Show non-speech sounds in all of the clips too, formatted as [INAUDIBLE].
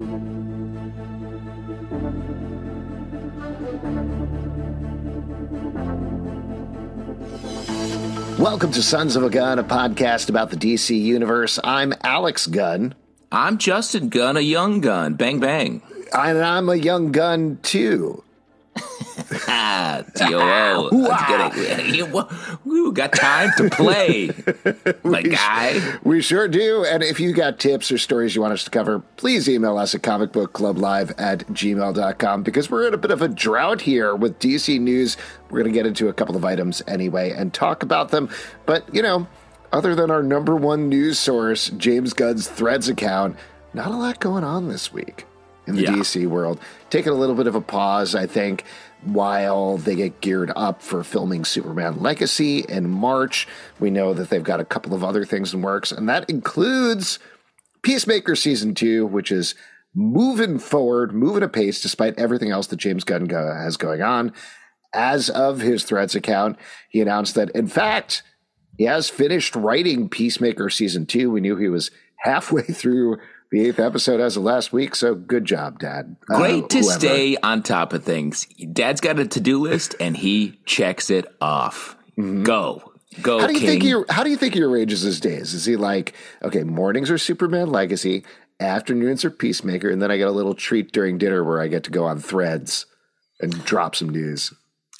Welcome to Sons of a Gun, a podcast about the DC universe. I'm Alex Gunn. I'm Justin Gunn, a young gun. Bang bang. And I'm a young gun too. Ah, T-O-O. We got time to play, [LAUGHS] my sh- guy. We sure do. And if you got tips or stories you want us to cover, please email us at comicbookclublive at gmail.com because we're in a bit of a drought here with DC news. We're going to get into a couple of items anyway and talk about them. But, you know, other than our number one news source, James Gunn's Threads account, not a lot going on this week in the Yeah. DC world. Taking a little bit of a pause, I think, while they get geared up for filming Superman Legacy in March. We know that they've got a couple of other things in works, and that includes Peacemaker Season 2, which is moving forward, moving apace despite everything else that James Gunn go- has going on. As of his Threads account, he announced that, in fact, he has finished writing Peacemaker Season 2. We knew he was halfway [LAUGHS] through the eighth episode as of last week, so good job, Dad. Uh, Great to whoever. stay on top of things. Dad's got a to-do list, and he checks it off. Go, go, Mm-hmm. How do you King. think he? How do you think he arranges his days? Is he like, okay, mornings are Superman Legacy, afternoons are Peacemaker, and then I get a little treat during dinner where I get to go on Threads and drop some news.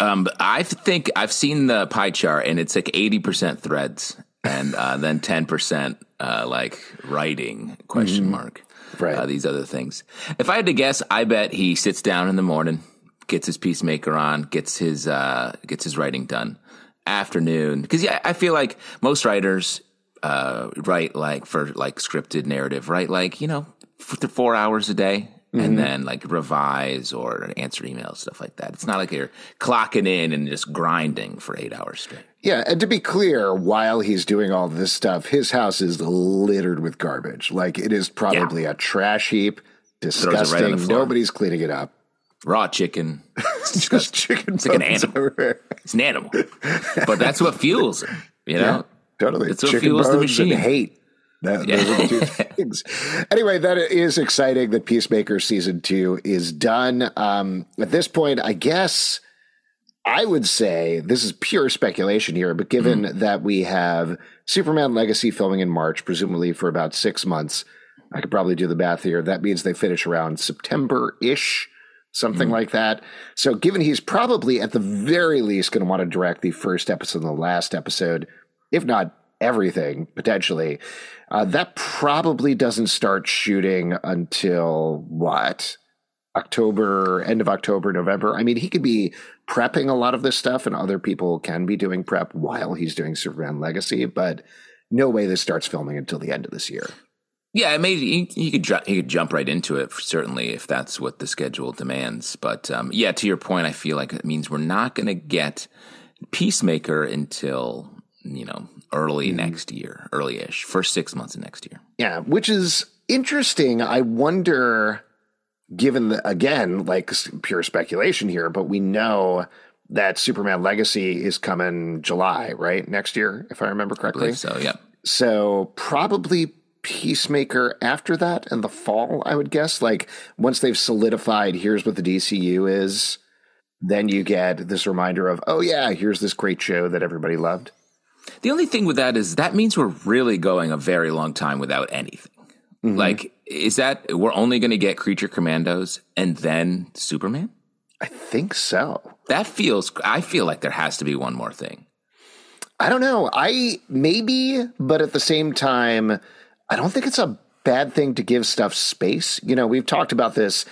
Um, I think I've seen the pie chart, and it's like eighty percent threads, and uh, then ten percent uh, like writing question mark. Mm-hmm. Right. Uh, these other things. If I had to guess, I bet he sits down in the morning, gets his peacemaker on, gets his uh, gets his writing done. Afternoon, because yeah, I feel like most writers uh, write like for like scripted narrative, write like you know f- four hours a day. Mm-hmm. And then like revise or answer emails, stuff like that. It's not like you're clocking in and just grinding for eight hours straight. Yeah, and to be clear, while he's doing all this stuff, his house is littered with garbage. Like it is probably a trash heap, it right disgusting. Nobody's cleaning it up. Raw chicken. [LAUGHS] It's Just disgusting. chicken It's like an animal. everywhere. It's an animal. But that's what fuels it. You know? Totally. It's what Chicken fuels the machine. hate. That, [LAUGHS] Those are the two [LAUGHS] things. Anyway, that is exciting that Peacemaker season two is done. Um, at this point, I guess I would say this is pure speculation here, but given Mm-hmm. that we have Superman Legacy filming in March, presumably for about six months, I could probably do the math here. That means they finish around September ish, something Mm-hmm. like that. So, given he's probably at the very least going to want to direct the first episode and the last episode, if not everything potentially, uh, that probably doesn't start shooting until what? October, end of October, November. I mean, he could be prepping a lot of this stuff, and other people can be doing prep while he's doing Superman Legacy, but no way this starts filming until the end of this year. Yeah, may he, he could ju- he could jump right into it certainly if that's what the schedule demands. But um, yeah, to your point, I feel like it means we're not going to get Peacemaker until you know early mm-hmm. next year, early-ish, first six months of next year. Yeah, which is interesting. I wonder, given the, again, like pure speculation here, but we know that Superman Legacy is coming July, right? Next year, if I remember correctly. believe so. Yeah. So probably Peacemaker after that in the fall, I would guess. Like once they've solidified, here's what the DCU is, then you get this reminder of, oh yeah, here's this great show that everybody loved. The only thing with that is that means we're really going a very long time without anything. Mm-hmm. Like, is that we're only going to get Creature Commandos and then Superman? I think so. That feels. I feel like there has to be one more thing. I don't know. I maybe, but at the same time, I don't think it's a bad thing to give stuff space. You know, we've talked about this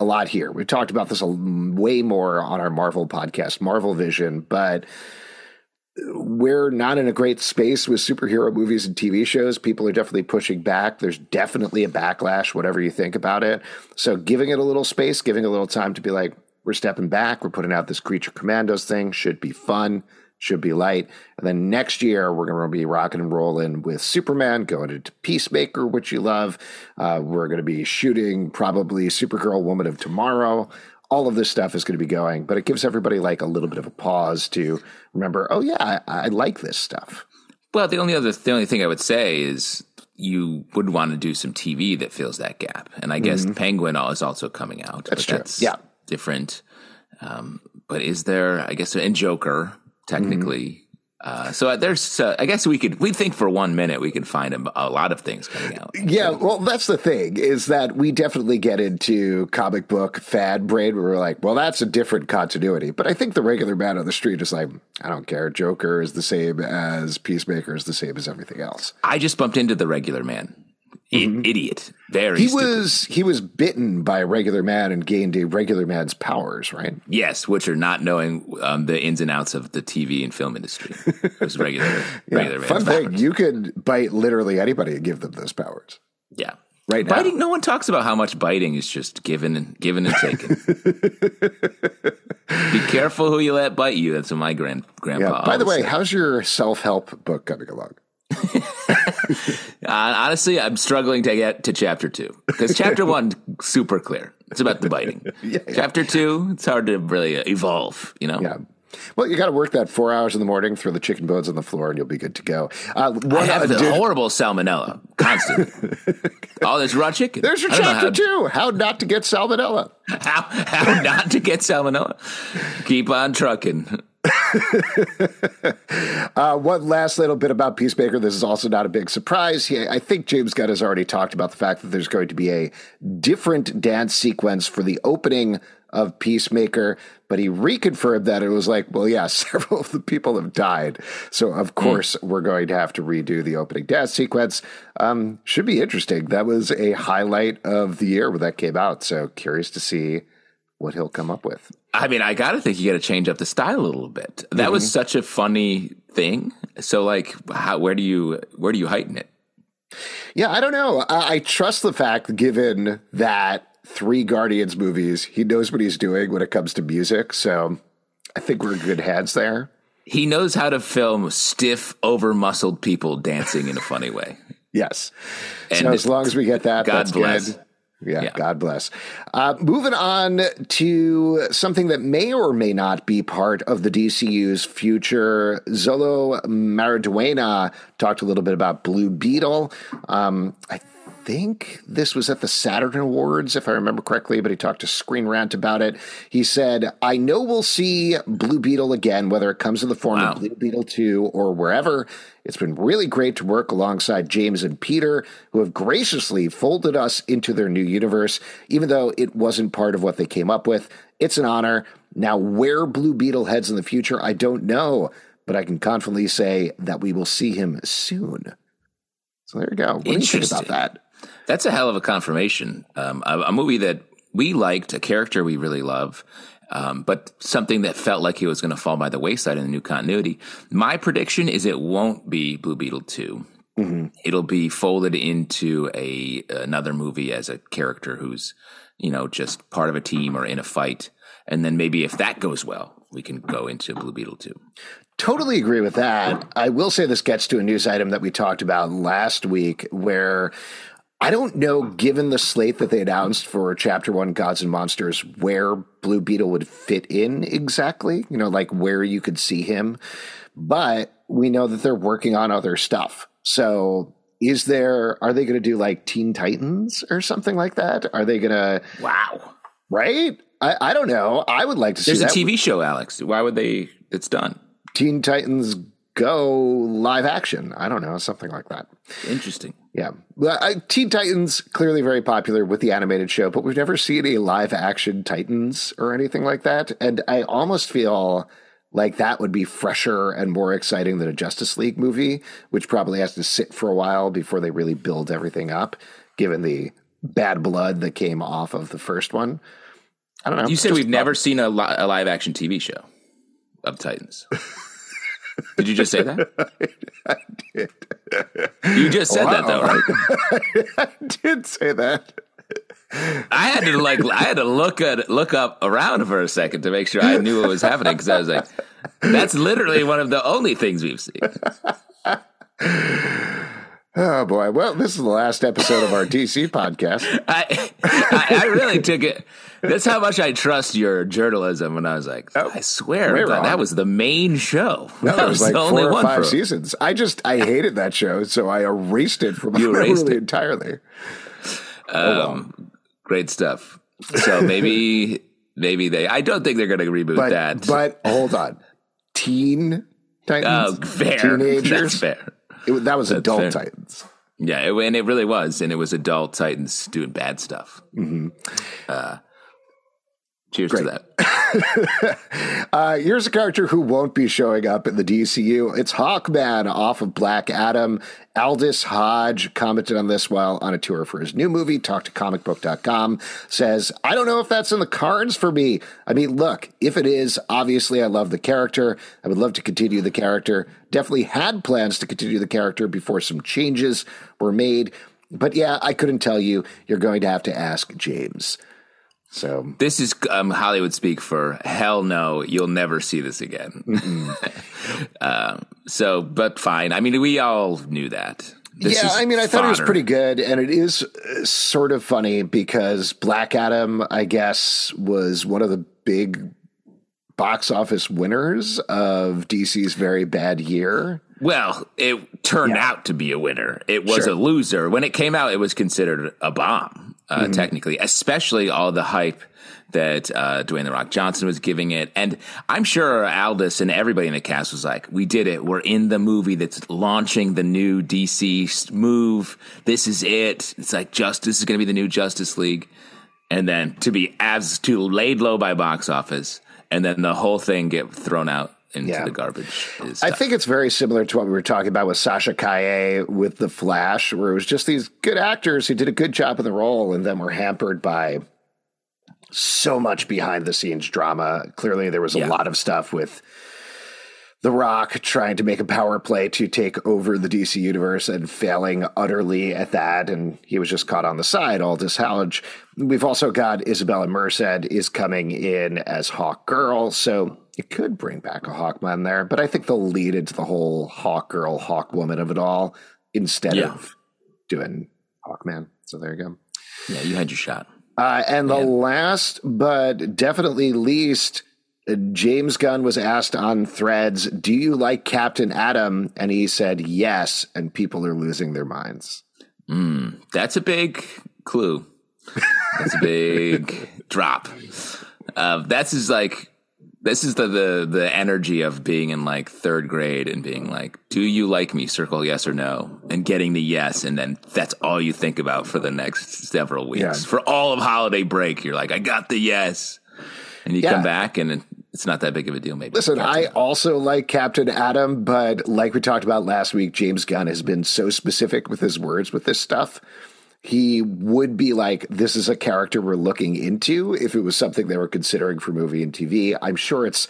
a lot here. We've talked about this a, way more on our Marvel podcast, Marvel Vision, but we're not in a great space with superhero movies and TV shows. People are definitely pushing back. There's definitely a backlash, whatever you think about it. So giving it a little space, giving a little time to be like, we're stepping back. We're putting out this Creature Commandos thing. Should be fun. Should be light. And then next year, we're going to be rocking and rolling with Superman, going into Peacemaker, which you love. Uh, we're going to be shooting probably Supergirl, Woman of Tomorrow. All of this stuff is going to be going, but it gives everybody like a little bit of a pause to remember, oh, yeah, I, I like this stuff. Well, the only other the only thing I would say is you would want to do some TV that fills that gap. And I guess Penguin is also coming out. That's but true. Yeah. different. Um, but is there? I guess and Joker technically. Uh, so there's, uh, I guess we could, we think for one minute we could find a, a lot of things coming out. Yeah, well, that's the thing is that we definitely get into comic book fad brain where we're like, well, that's a different continuity. But I think the regular man on the street is like, I don't care. Joker is the same as Peacemaker is the same as everything else. I just bumped into the regular man. I- Idiot. Very He stupid. was he was bitten by a regular man and gained a regular man's powers, right? Yes, which are not knowing um, the ins and outs of the TV and film industry. It was regular, [LAUGHS] regular Fun thing, powers. you could bite literally anybody and give them those powers. Yeah. Right now. Biting, no one talks about how much biting is just given and given and taken. [LAUGHS] Be careful who you let bite you. That's what my grand grandpa. Yeah. By the way, said. how's your self help book coming along? [LAUGHS] Uh, honestly, I'm struggling to get to chapter two because chapter one super clear. It's about the biting. [LAUGHS] Chapter two, it's hard to really uh, evolve. You know. Yeah. Well, you got to work that four hours in the morning, throw the chicken bones on the floor, and you'll be good to go. Uh, one I have the addi- horrible salmonella constantly. [LAUGHS] oh, there's raw chicken. There's your chapter how- two: how not to get salmonella. How, how not to get salmonella? Keep on trucking. Uh, one last little bit about Peacemaker. This is also not a big surprise. He, I think James Gunn has already talked about the fact that there's going to be a different dance sequence for the opening of Peacemaker, but he reconfirmed that it was like, well, yeah, [LAUGHS] several of the people have died. So, of course, we're going to have to redo the opening dance sequence. Um, should be interesting. That was a highlight of the year when that came out. So, curious to see what he'll come up with. I mean, I gotta think you gotta change up the style a little bit. That was mm-hmm. such a funny thing. So, like, how, where do you where do you heighten it? Yeah, I don't know. I, I trust the fact, given that three Guardians movies, he knows what he's doing when it comes to music. So I think we're in good hands there. He knows how to film stiff, over muscled people dancing in a funny way. [LAUGHS] Yes. And so as long as we get that, God that's bless. good. Yeah, Yeah. God bless. Uh, moving on to something that may or may not be part of the DCU's future. Xolo Maridueña talked a little bit about Blue Beetle. Um, I think this was at the Saturn Awards, if I remember correctly, but he talked to Screen Rant about it. He said, I know we'll see Blue Beetle again, whether it comes in the form Wow. of Blue Beetle 2 or wherever. It's been really great to work alongside James and Peter, who have graciously folded us into their new universe, even though it wasn't part of what they came up with. It's an honor. Now, where Blue Beetle heads in the future, I don't know, but I can confidently say that we will see him soon. So there you go. What do you think about that? That's a hell of a confirmation. Um, a, a movie that we liked, a character we really love, um, but something that felt like it was going to fall by the wayside in the new continuity. My prediction is it won't be Blue Beetle 2. It'll be folded into a another movie as a character who's, you know, just part of a team or in a fight. And then maybe if that goes well, we can go into Blue Beetle 2. Totally agree with that. I will say this gets to a news item that we talked about last week where I don't know, given the slate that they announced for Chapter One Gods and Monsters, where Blue Beetle would fit in exactly, you know, like where you could see him. But we know that they're working on other stuff. So is there, are they going to do like Teen Titans or something like that? Are they going to, Wow. right? I, I don't know. I would like to There's see a that. TV show, Alex. Why would they? It's done. Teen Titans Go live action. I don't know, something like that. Interesting. Yeah. I, Teen Titans, clearly very popular with the animated show, but we've never seen a live action Titans or anything like that. And I almost feel like that would be fresher and more exciting than a Justice League movie, which probably has to sit for a while before they really build everything up, given the bad blood that came off of the first one. I don't know. You said Just we've never seen a, li- a live action TV show of Titans. [LAUGHS] did you just say that? [LAUGHS] I did. You just said that though, right? [LAUGHS] I did say that. I had to like I had to look at look up around for a second to make sure I knew what was happening because I was like, that's literally one of the only things we've seen. Oh boy! Well, this is the last episode of our DC [LAUGHS] podcast. I, I, I really took it. That's how much I trust your journalism. When I was like, Oh, I swear that, that was the main show. No, [LAUGHS] that it was like the only four or one five seasons. I just I hated that show, so I erased it from [LAUGHS] my You erased memory it. entirely. Um, great stuff. So maybe, [LAUGHS] maybe they. I don't think they're going to reboot But that. but hold on, Teen oh, Titans, fair. teenagers. That's fair. It- that was adult fair. Titans. Yeah, it, and it really was, and it was adult Titans doing bad stuff. Mm-hmm. Uh, cheers to that. [LAUGHS] Uh, here's a character who won't be showing up in the DCU. It's Hawkman off of Black Adam. Aldis Hodge commented on this while on a tour for his new movie, Talk to comicbook.com, says, I don't know if that's in the cards for me. I mean, look, if it is, obviously I love the character. I would love to continue the character. Definitely had plans to continue the character before some changes were made. But yeah, I couldn't tell you. You're going to have to ask James. So This is um, Hollywood speak for hell no, you'll never see this again. uh, [LAUGHS] so, but fine. I mean, we all knew that. This yeah, I mean, I thought it was pretty good, and it is uh, sort of funny because Black Adam, I guess, was one of the big box office winners of DC's very bad year. Well, it turned out to be a winner. It was Sure. a loser. When it came out, it was considered a bomb, uh, Mm-hmm. technically, especially all the hype that uh, Dwayne The Rock Johnson was giving it. And I'm sure Aldis and everybody in the cast was like, we did it. We're in the movie that's launching the new DC move. This is it. It's like Justice is going to be the new Justice League. And then to be as to laid low by box office and then the whole thing get thrown out into Yeah. the garbage. I think it's very similar to what we were talking about with Sasha Calle with The Flash, where it was just these good actors who did a good job of the role and then were hampered by so much behind the scenes drama. Clearly, there was a Yeah. lot of stuff with The Rock trying to make a power play to take over the DC universe and failing utterly at that. And he was just caught on the side, All this Hodge. We've also got Isabela Merced is coming in as Hawk Girl. So it could bring back a Hawkman there, but I think they'll lead into the whole Hawk Girl, Hawk Woman of it all instead Yeah. of doing Hawkman. So there you go. Yeah, you had your shot. Uh, and the last but definitely least, uh, James Gunn was asked on threads, Do you like Captain Atom?" And he said yes. And people are losing their minds. That's a big clue. That's a big [LAUGHS] drop. Uh, that's is like this is the, the the energy of being in like third grade and being like, "Do you like me?" Circle yes or no, and getting the yes, and then that's all you think about for the next several weeks. Yeah. For all of holiday break, you're like, "I got the yes," and you Yeah. come back and it's not that big of a deal. Maybe Listen, Captain I also like Captain Atom, but like we talked about last week, James Gunn has been so specific with his words with this stuff. He would be like, this is a character we're looking into if it was something they were considering for movie and TV. I'm sure it's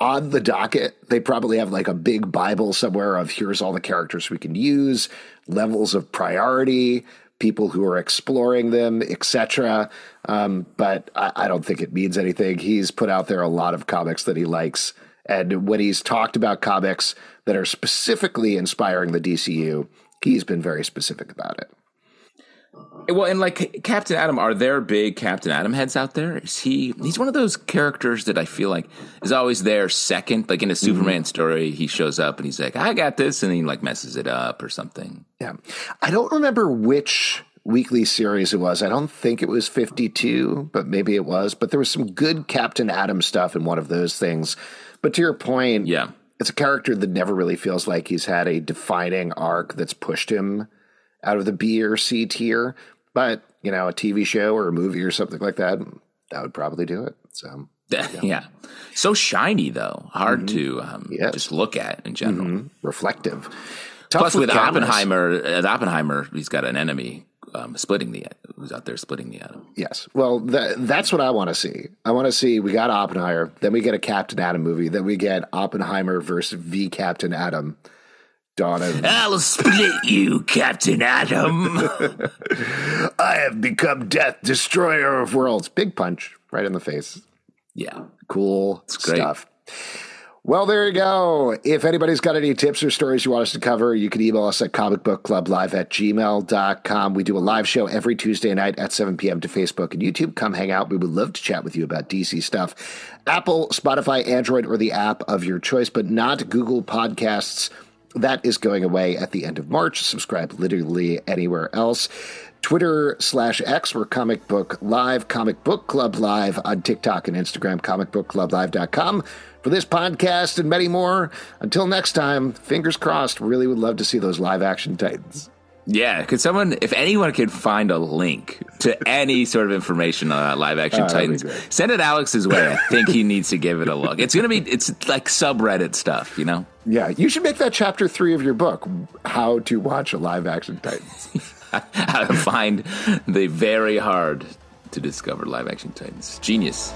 on the docket. They probably have like a big Bible somewhere of here's all the characters we can use, levels of priority, people who are exploring them, etc. Um, but I, I don't think it means anything. He's put out there a lot of comics that he likes. And when he's talked about comics that are specifically inspiring the DCU, he's been very specific about it. Well, and like Captain Atom, are there big Captain Atom heads out there? Is he? He's one of those characters that I feel like is always there second. Like in a mm-hmm. Superman story, he shows up and he's like, "I got this," and he like messes it up or something. Yeah. I don't remember which weekly series it was. I don't think it was 52, but maybe it was. But there was some good Captain Atom stuff in one of those things. But to your point, Yeah, it's a character that never really feels like he's had a defining arc that's pushed him out of the B or C tier. But, you know, a TV show or a movie or something like that, that would probably do it. So, [LAUGHS] yeah. So shiny though, hard to um, Yes. just look at in general. reflective. Tough Plus, with cameras. Oppenheimer, at Oppenheimer, he's got an enemy um, splitting the who's out there splitting the atom. Yes. Well, tha that's what I want to see. I want to see we got Oppenheimer, then we get a Captain Atom movie, then we get Oppenheimer versus V Captain Atom. Dawn of I'll split you, Captain Atom. [LAUGHS] I have become death, destroyer of worlds. Big punch right in the face. yeah. Cool stuff. Well, there you go. If anybody's got any tips or stories you want us to cover, you can email us at comicbookclublive at gmail.com. We do a live show every Tuesday night at 7 p.m. to Facebook and YouTube. Come hang out. We would love to chat with you about DC stuff. Apple, Spotify, Android, or the app of your choice, but not Google Podcasts. That is going away at the end of March. Subscribe literally anywhere else. Twitter slash X, we're Comic Book Live, Comic Book Club Live on TikTok and Instagram, comicbookclublive.com for this podcast and many more. Until next time, fingers crossed, really would love to see those live action Titans. Yeah, could someone, if anyone could find a link to any sort of information on live action Oh, Titans, send it Alex's way. I think he needs to give it a look. It's gonna be, it's like subreddit stuff, you know. Yeah, you should make that chapter three of your book, How to Watch a Live Action Titans. [LAUGHS] How to find the very hard to discover live action Titans. Genius.